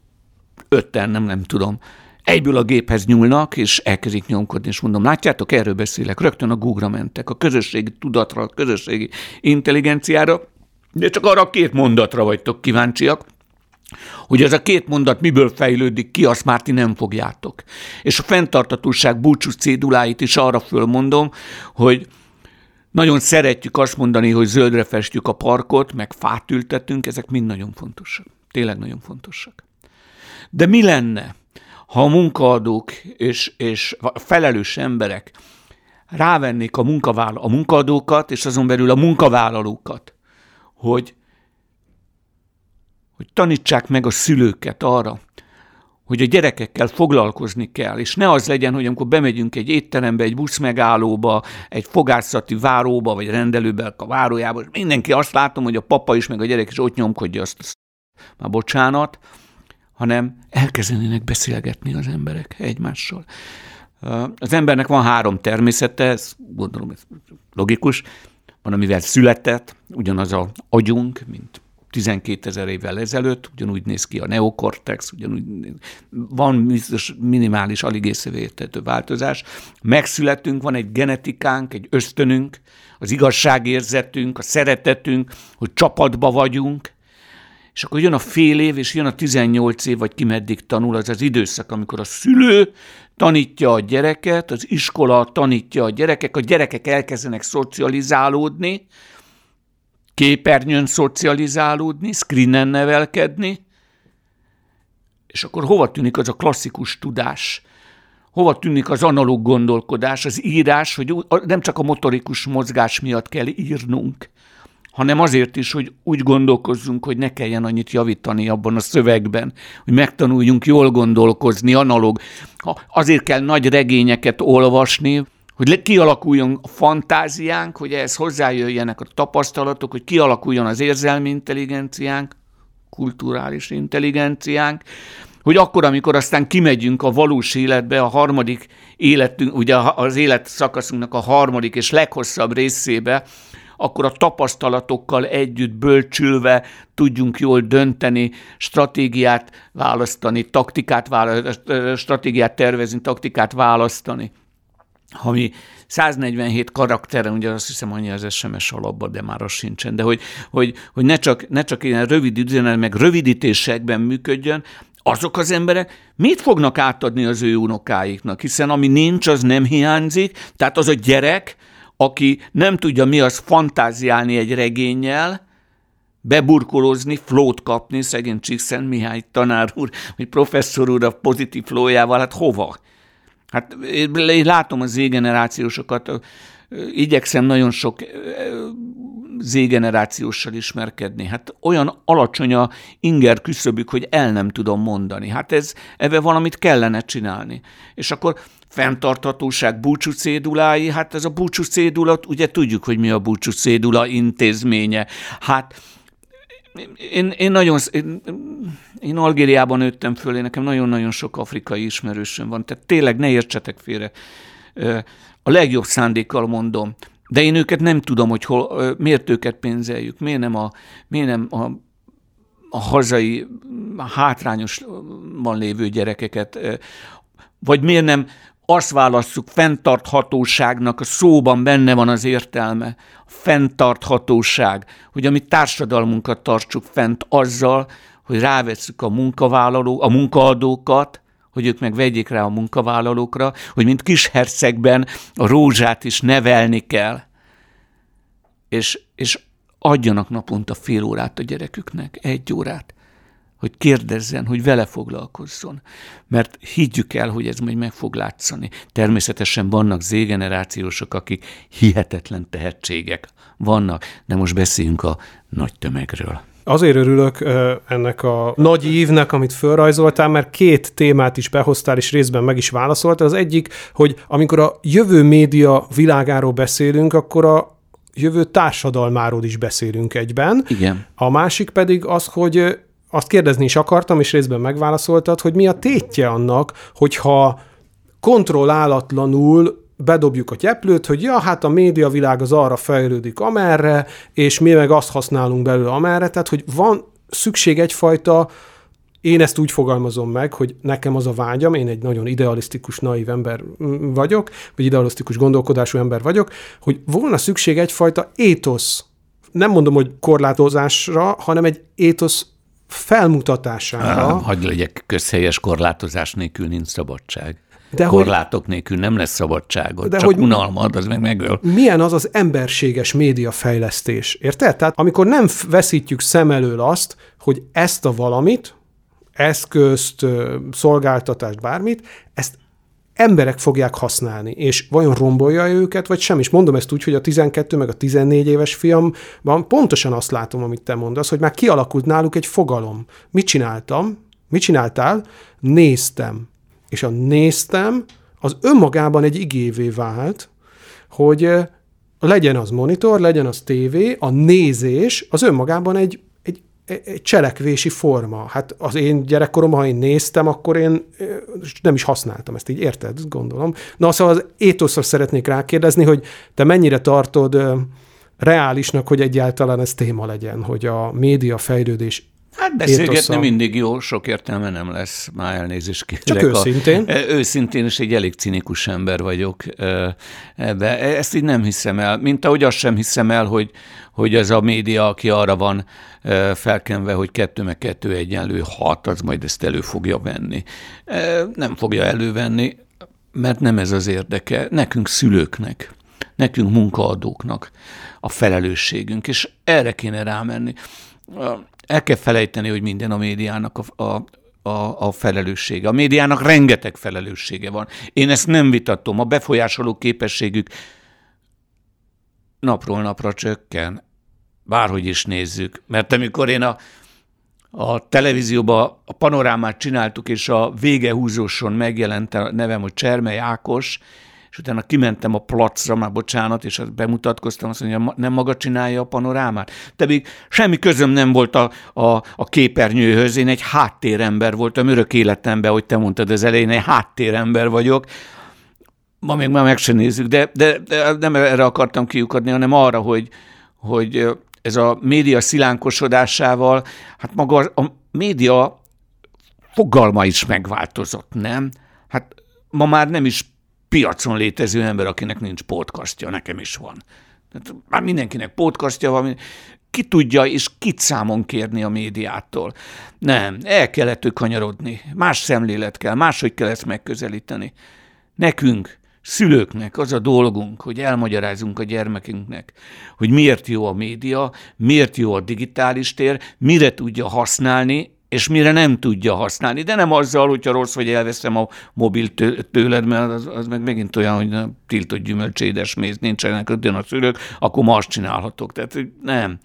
ötten, nem, nem tudom, egyből a géphez nyúlnak, és elkezdik nyomkodni, és mondom, látjátok, erről beszélek, rögtön a Google mentek, a közösségi tudatra, a közösségi intelligenciára, de csak arra két mondatra vagytok kíváncsiak, hogy ez a két mondat miből fejlődik ki, azt már ti nem fogjátok. És a fenntartatóság búcsú céduláit is arra fölmondom, hogy nagyon szeretjük azt mondani, hogy zöldre festjük a parkot, meg fát ültetünk, ezek mind nagyon fontosak. Tényleg nagyon fontosak. De mi lenne, ha a munkaadók és, és felelős emberek rávennék a, munkavállaló, a munkaadókat, és azon belül a munkavállalókat, hogy hogy tanítsák meg a szülőket arra, hogy a gyerekekkel foglalkozni kell, és ne az legyen, hogy amikor bemegyünk egy étterembe, egy buszmegállóba, egy fogászati váróba, vagy rendelőbe a várójába, és mindenki azt látom, hogy a papa is, meg a gyerek is ott nyomkodja azt, már bocsánat, hanem elkezdenének beszélgetni az emberek egymással. Az embernek van három természete, ez gondolom ez logikus, van, amivel született, ugyanaz a agyunk, mint 12 ezer évvel ezelőtt, ugyanúgy néz ki a neokortex, ugyanúgy van biztos minimális, alig észrevétető változás. Megszületünk, van egy genetikánk, egy ösztönünk, az igazságérzetünk, a szeretetünk, hogy csapatba vagyunk, és akkor jön a fél év, és jön a 18 év, vagy ki meddig tanul, az az időszak, amikor a szülő tanítja a gyereket, az iskola tanítja a gyerekek, a gyerekek elkezdenek szocializálódni, képernyőn szocializálódni, screenen nevelkedni, és akkor hova tűnik az a klasszikus tudás, hova tűnik az analóg gondolkodás, az írás, hogy nem csak a motorikus mozgás miatt kell írnunk, hanem azért is, hogy úgy gondolkozzunk, hogy ne kelljen annyit javítani abban a szövegben, hogy megtanuljunk jól gondolkozni, analóg. Azért kell nagy regényeket olvasni, hogy kialakuljon a fantáziánk, hogy ehhez hozzájöjjenek a tapasztalatok, hogy kialakuljon az érzelmi intelligenciánk, kulturális intelligenciánk, hogy akkor, amikor aztán kimegyünk a valós életbe, a harmadik életünk, ugye az élet szakaszunknak a harmadik és leghosszabb részébe, akkor a tapasztalatokkal együtt bölcsülve tudjunk jól dönteni, stratégiát választani, taktikát választani, stratégiát tervezni, taktikát választani ami 147 karakteren, ugye azt hiszem annyi az SMS alapban, de már az sincsen, de hogy, hogy, hogy ne, csak, ne csak ilyen rövid üzenet, meg rövidítésekben működjön, azok az emberek mit fognak átadni az ő unokáiknak? Hiszen ami nincs, az nem hiányzik, tehát az a gyerek, aki nem tudja mi az fantáziálni egy regényel, beburkolózni, flót kapni, szegény Csíkszent Mihály tanár úr, vagy professzor úr a pozitív flójával, hát hova? Hát én látom a Z-generációsokat, igyekszem nagyon sok Z-generációssal ismerkedni. Hát olyan alacsony a inger küszöbük, hogy el nem tudom mondani. Hát ez, ebbe valamit kellene csinálni. És akkor fenntarthatóság búcsú cédulái, hát ez a búcsú cédulat, ugye tudjuk, hogy mi a búcsú cédula intézménye. Hát én, én nagyon, én, én Algériában nőttem föl, én nekem nagyon-nagyon sok afrikai ismerősöm van, tehát tényleg ne értsetek félre. A legjobb szándékkal mondom, de én őket nem tudom, hogy hol, miért őket pénzeljük, miért nem a, miért nem a, a hazai hátrányosban lévő gyerekeket, vagy miért nem azt válasszuk fenntarthatóságnak, a szóban benne van az értelme, a fenntarthatóság, hogy a mi társadalmunkat tartsuk fent azzal, hogy rávesszük a munkavállaló, a munkaadókat, hogy ők meg vegyék rá a munkavállalókra, hogy mint kis hercegben a rózsát is nevelni kell, és, és adjanak naponta fél órát a gyereküknek, egy órát. Hogy kérdezzen, hogy vele foglalkozzon. Mert higgyük el, hogy ez majd meg fog látszani. Természetesen vannak z-generációsok, akik hihetetlen tehetségek vannak, de most beszéljünk a nagy tömegről. Azért örülök ennek a nagy ívnek, amit felrajzoltál, mert két témát is behoztál, és részben meg is válaszoltál. Az egyik, hogy amikor a jövő média világáról beszélünk, akkor a jövő társadalmáról is beszélünk egyben. Igen. A másik pedig az, hogy azt kérdezni is akartam, és részben megválaszoltad, hogy mi a tétje annak, hogyha kontrollálatlanul bedobjuk a gyeplőt, hogy ja, hát a médiavilág az arra fejlődik amerre, és mi meg azt használunk belőle amerre, tehát hogy van szükség egyfajta, én ezt úgy fogalmazom meg, hogy nekem az a vágyam, én egy nagyon idealisztikus, naív ember vagyok, vagy idealisztikus gondolkodású ember vagyok, hogy volna szükség egyfajta étosz, nem mondom, hogy korlátozásra, hanem egy étosz felmutatására. Hagy legyek közhelyes korlátozás nélkül nincs szabadság. De Korlátok hogy, nélkül nem lesz szabadságot, de csak hogy unalmad, az meg megöl. Milyen az az emberséges médiafejlesztés, érted? Tehát amikor nem veszítjük szem elől azt, hogy ezt a valamit, eszközt, szolgáltatást, bármit, ezt emberek fogják használni, és vajon rombolja őket, vagy sem. És mondom ezt úgy, hogy a 12 meg a 14 éves fiamban pontosan azt látom, amit te mondasz, hogy már kialakult náluk egy fogalom. Mit csináltam? Mit csináltál? Néztem. És a néztem, az önmagában egy igévé vált, hogy legyen az monitor, legyen az tévé, a nézés az önmagában egy egy cselekvési forma. Hát az én gyerekkoromban, ha én néztem, akkor én nem is használtam ezt, így érted, gondolom. Na, szóval az étoszra szeretnék rákérdezni, hogy te mennyire tartod reálisnak, hogy egyáltalán ez téma legyen, hogy a média fejlődés Hát beszélgetni mindig jó, sok értelme nem lesz, már elnézést kérlek. Csak őszintén. A, őszintén is egy elég cinikus ember vagyok ebbe. Ezt így nem hiszem el, mint ahogy azt sem hiszem el, hogy, hogy ez a média, aki arra van felkenve, hogy kettő meg kettő egyenlő hat, az majd ezt elő fogja venni. Nem fogja elővenni, mert nem ez az érdeke. Nekünk szülőknek, nekünk munkaadóknak a felelősségünk, és erre kéne rámenni. El kell felejteni, hogy minden a médiának a, a, a, a felelőssége. A médiának rengeteg felelőssége van. Én ezt nem vitatom. A befolyásoló képességük napról napra csökken bárhogy is nézzük. Mert amikor én a, a televízióban a panorámát csináltuk, és a vége húzóson megjelent a nevem, hogy Csermely Ákos, és utána kimentem a placra, már bocsánat, és azt bemutatkoztam, azt mondja, nem maga csinálja a panorámát. De még semmi közöm nem volt a, a, a képernyőhöz, én egy háttérember voltam örök életemben, hogy te mondtad az elején, egy háttérember vagyok, ma még már meg sem nézzük, de, de, de nem erre akartam kiukadni, hanem arra, hogy, hogy ez a média szilánkosodásával, hát maga a média fogalma is megváltozott, nem? Hát ma már nem is piacon létező ember, akinek nincs podcastja, nekem is van. Tehát már mindenkinek podcastja van, ki tudja és kit számon kérni a médiától. Nem, el kellett kanyarodni, más szemlélet kell, máshogy kell ezt megközelíteni. Nekünk, szülőknek az a dolgunk, hogy elmagyarázunk a gyermekünknek, hogy miért jó a média, miért jó a digitális tér, mire tudja használni, és mire nem tudja használni. De nem azzal, hogyha rossz vagy elveszem a mobil tőled, mert az, az meg megint olyan, hogy tiltott gyümölcs, édes méz, nincsenek ötön a szülők, akkor ma azt csinálhatok. Tehát nem.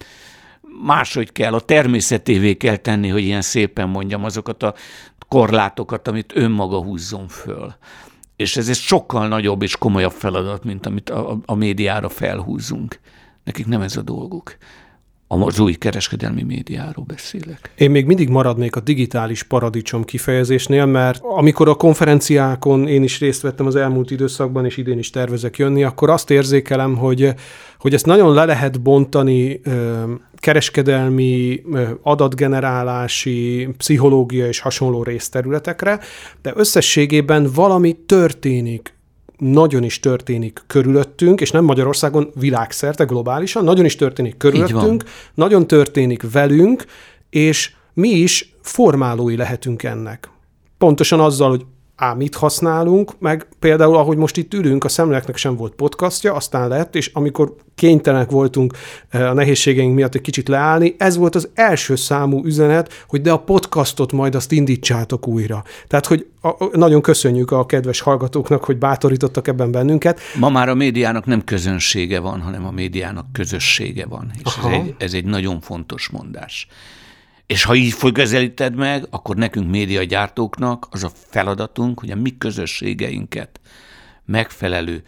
Máshogy kell, a természetévé kell tenni, hogy ilyen szépen mondjam azokat a korlátokat, amit önmaga húzzon föl. És ez egy sokkal nagyobb és komolyabb feladat, mint amit a, a médiára felhúzunk. Nekik nem ez a dolguk az új kereskedelmi médiáról beszélek. Én még mindig maradnék a digitális paradicsom kifejezésnél, mert amikor a konferenciákon én is részt vettem az elmúlt időszakban, és idén is tervezek jönni, akkor azt érzékelem, hogy, hogy ezt nagyon le lehet bontani kereskedelmi, adatgenerálási, pszichológia és hasonló részterületekre, de összességében valami történik nagyon is történik körülöttünk, és nem Magyarországon, világszerte, globálisan, nagyon is történik körülöttünk, nagyon történik velünk, és mi is formálói lehetünk ennek. Pontosan azzal, hogy á, mit használunk, meg például, ahogy most itt ülünk, a szemleknek sem volt podcastja, aztán lett, és amikor kénytelenek voltunk eh, a nehézségeink miatt egy kicsit leállni, ez volt az első számú üzenet, hogy de a podcastot majd azt indítsátok újra. Tehát, hogy a, a, nagyon köszönjük a kedves hallgatóknak, hogy bátorítottak ebben bennünket. Ma már a médiának nem közönsége van, hanem a médiának közössége van, és ez egy, ez egy nagyon fontos mondás. És ha így közelíted meg, akkor nekünk médiagyártóknak az a feladatunk, hogy a mi közösségeinket megfelelő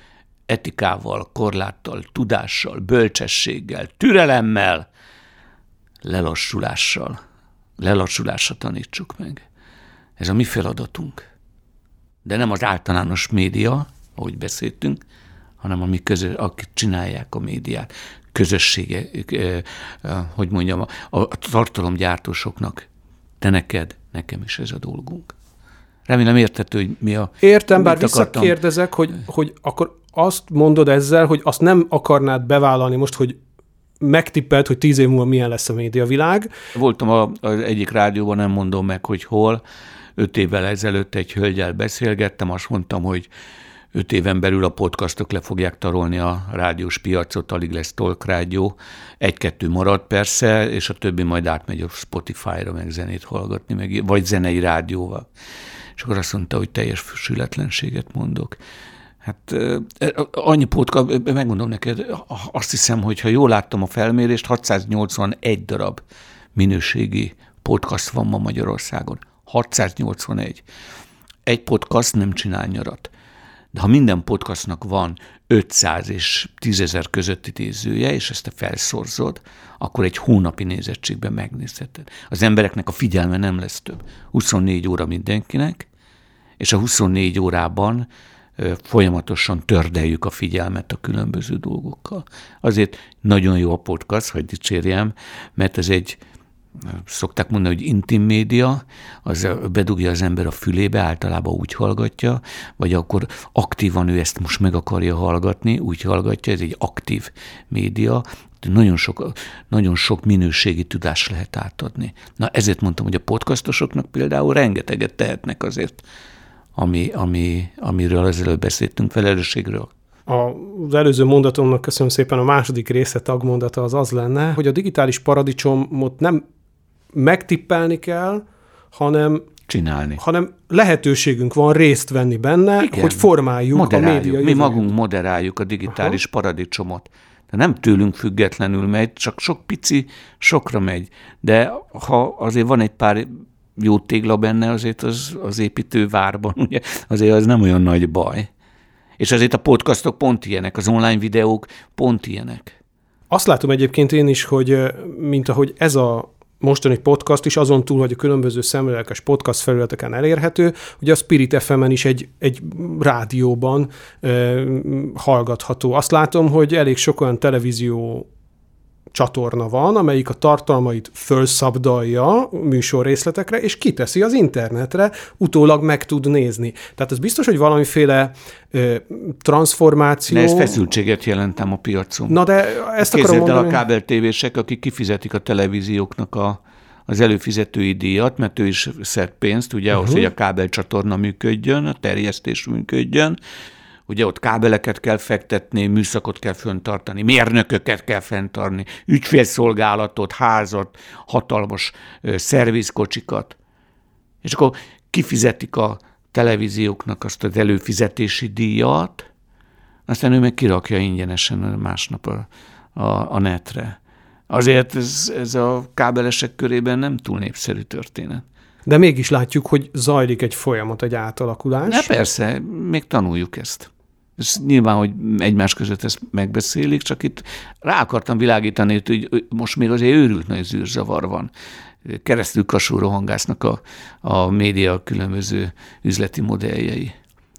etikával, korláttal, tudással, bölcsességgel, türelemmel, lelassulással, lelassulásra tanítsuk meg. Ez a mi feladatunk. De nem az általános média, ahogy beszéltünk, hanem a mi közös, akik csinálják a médiát közössége, hogy mondjam, a tartalomgyártósoknak, te neked, nekem is ez a dolgunk. Remélem értető, hogy mi a... Értem, bár visszakérdezek, hogy, hogy akkor azt mondod ezzel, hogy azt nem akarnád bevállalni most, hogy megtippelt, hogy tíz év múlva milyen lesz a médiavilág. Voltam a, az egyik rádióban, nem mondom meg, hogy hol, öt évvel ezelőtt egy hölgyel beszélgettem, azt mondtam, hogy öt éven belül a podcastok le fogják tarolni a rádiós piacot, alig lesz Talk rádió, egy-kettő marad persze, és a többi majd átmegy a Spotify-ra meg zenét hallgatni, meg, vagy zenei rádióval. És akkor azt mondta, hogy teljes sületlenséget mondok. Hát annyi podcast, megmondom neked, azt hiszem, hogy ha jól láttam a felmérést, 681 darab minőségi podcast van ma Magyarországon. 681. Egy podcast nem csinál nyarat. De ha minden podcastnak van 500 és 10 ezer közötti nézője, és ezt te felszorzod, akkor egy hónapi nézettségben megnézheted. Az embereknek a figyelme nem lesz több. 24 óra mindenkinek, és a 24 órában folyamatosan tördeljük a figyelmet a különböző dolgokkal. Azért nagyon jó a podcast, hogy dicsérjem, mert ez egy szokták mondani, hogy intim média, az bedugja az ember a fülébe, általában úgy hallgatja, vagy akkor aktívan ő ezt most meg akarja hallgatni, úgy hallgatja, ez egy aktív média, nagyon sok, nagyon sok minőségi tudást lehet átadni. Na ezért mondtam, hogy a podcastosoknak például rengeteget tehetnek azért, ami, ami, amiről az előbb beszéltünk, felelősségről. Az előző mondatomnak köszönöm szépen, a második része tagmondata az az lenne, hogy a digitális paradicsomot nem megtippelni kell, hanem csinálni. hanem lehetőségünk van részt venni benne, Igen. hogy formáljuk moderáljuk. a média Mi magunk moderáljuk a digitális Aha. paradicsomot. De nem tőlünk függetlenül megy, csak sok pici sokra megy. De ha azért van egy pár jó tégla benne, azért az, az építő várban, ugye, azért az nem olyan nagy baj. És azért a podcastok pont ilyenek, az online videók pont ilyenek. Azt látom egyébként én is, hogy mint ahogy ez a mostani podcast is azon túl, hogy a különböző szemlélekes podcast felületeken elérhető, hogy a Spirit FM-en is egy, egy rádióban e, hallgatható. Azt látom, hogy elég sok olyan televízió csatorna van, amelyik a tartalmait fölszabdalja műsor részletekre, és kiteszi az internetre, utólag meg tud nézni. Tehát ez biztos, hogy valamiféle ö, transformáció... De ez feszültséget jelentem a piacon. Na de ezt Képzeld akarom mondani... el a kábeltévések, akik kifizetik a televízióknak a, az előfizetői díjat, mert ő is szed pénzt, ugye, uh-huh. ahhoz, hogy a kábelcsatorna működjön, a terjesztés működjön, Ugye ott kábeleket kell fektetni, műszakot kell föntartani, mérnököket kell fenntarni, ügyfélszolgálatot, házat, hatalmas szervizkocsikat. És akkor kifizetik a televízióknak azt az előfizetési díjat, aztán ő meg kirakja ingyenesen másnap a, a, a netre. Azért ez, ez a kábelesek körében nem túl népszerű történet. De mégis látjuk, hogy zajlik egy folyamat, egy átalakulás. Na persze, még tanuljuk ezt. Ez nyilván, hogy egymás között ezt megbeszélik, csak itt rá akartam világítani, hogy most még azért őrült nagy zűrzavar van. Keresztül kasú rohangásznak a, a média különböző üzleti modelljei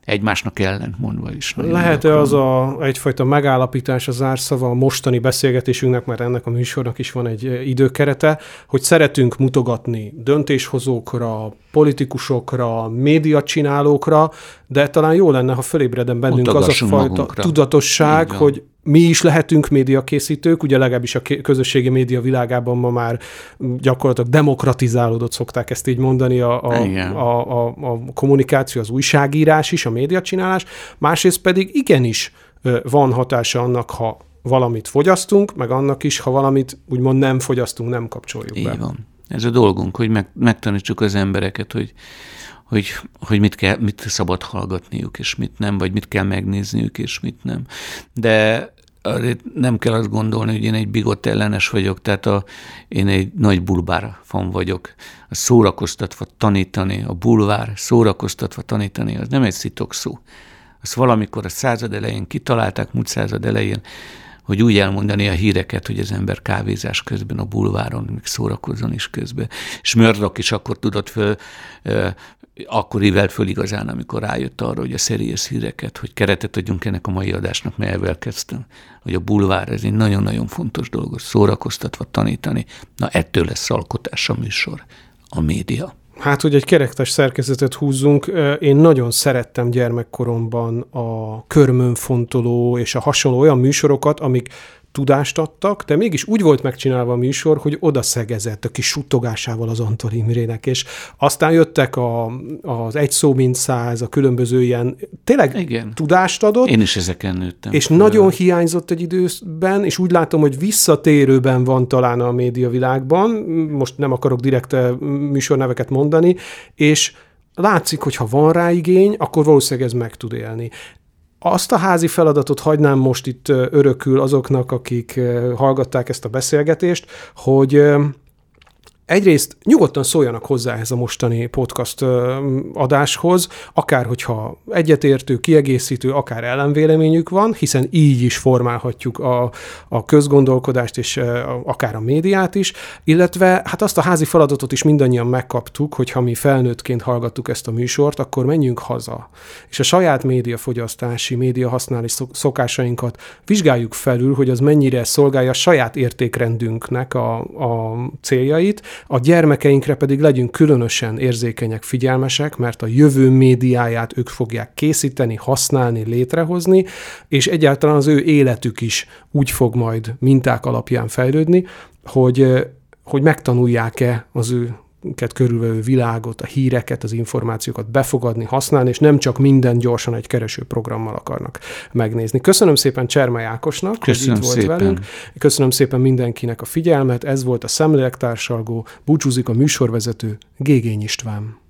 egymásnak mondva is. Lehet-e az a, egyfajta megállapítás, az árszava a mostani beszélgetésünknek, mert ennek a műsornak is van egy időkerete, hogy szeretünk mutogatni döntéshozókra, politikusokra, médiacsinálókra, de talán jó lenne, ha fölébredem bennünk az a fajta magunkra. tudatosság, hogy mi is lehetünk médiakészítők, ugye legalábbis a közösségi média világában ma már gyakorlatilag demokratizálódott, szokták ezt így mondani, a, a, a, a, a kommunikáció, az újságírás is, a médiacsinálás, másrészt pedig igenis van hatása annak, ha valamit fogyasztunk, meg annak is, ha valamit úgymond nem fogyasztunk, nem kapcsoljuk Így be. van. Ez a dolgunk, hogy meg, megtanítsuk az embereket, hogy, hogy, hogy mit, kell, mit szabad hallgatniuk, és mit nem, vagy mit kell megnézniük, és mit nem. De nem kell azt gondolni, hogy én egy bigott ellenes vagyok, tehát a, én egy nagy bulvár fan vagyok. A szórakoztatva tanítani, a bulvár szórakoztatva tanítani, az nem egy szitok szó. Azt valamikor a század elején kitalálták, múlt század elején, hogy úgy elmondani a híreket, hogy az ember kávézás közben a bulváron még szórakozzon is közben. És Murdoch is akkor tudott föl, akkor ívelt föl igazán, amikor rájött arra, hogy a szerious híreket, hogy keretet adjunk ennek a mai adásnak, melyvel kezdtem, hogy a bulvár, ez egy nagyon-nagyon fontos dolog, szórakoztatva tanítani. Na ettől lesz alkotás a műsor, a média. Hát, hogy egy kerektes szerkezetet húzzunk, én nagyon szerettem gyermekkoromban a körmönfontoló és a hasonló olyan műsorokat, amik tudást adtak, de mégis úgy volt megcsinálva a műsor, hogy oda szegezett a kis suttogásával az Antal Imrének, és aztán jöttek a, az egy szó mint száz, a különböző ilyen, tényleg Igen. tudást adott. Én is ezeken nőttem. És fel. nagyon hiányzott egy időben, és úgy látom, hogy visszatérőben van talán a médiavilágban, most nem akarok direkt eh, műsorneveket mondani, és látszik, hogy ha van rá igény, akkor valószínűleg ez meg tud élni. Azt a házi feladatot hagynám most itt örökül azoknak, akik hallgatták ezt a beszélgetést, hogy egyrészt nyugodtan szóljanak hozzá ez a mostani podcast adáshoz, akár hogyha egyetértő, kiegészítő, akár ellenvéleményük van, hiszen így is formálhatjuk a, a közgondolkodást és akár a médiát is, illetve hát azt a házi feladatot is mindannyian megkaptuk, hogy ha mi felnőttként hallgattuk ezt a műsort, akkor menjünk haza. És a saját médiafogyasztási, média használni szokásainkat vizsgáljuk felül, hogy az mennyire szolgálja a saját értékrendünknek a, a céljait, a gyermekeinkre pedig legyünk különösen érzékenyek, figyelmesek, mert a jövő médiáját ők fogják készíteni, használni, létrehozni, és egyáltalán az ő életük is úgy fog majd minták alapján fejlődni, hogy, hogy megtanulják-e az ő minket körülvevő világot, a híreket, az információkat befogadni, használni, és nem csak minden gyorsan egy kereső programmal akarnak megnézni. Köszönöm szépen Csermely Ákosnak, Köszönöm hogy itt volt szépen. velünk. Köszönöm szépen mindenkinek a figyelmet. Ez volt a Szemlélektársalgó. Búcsúzik a műsorvezető Gégény István.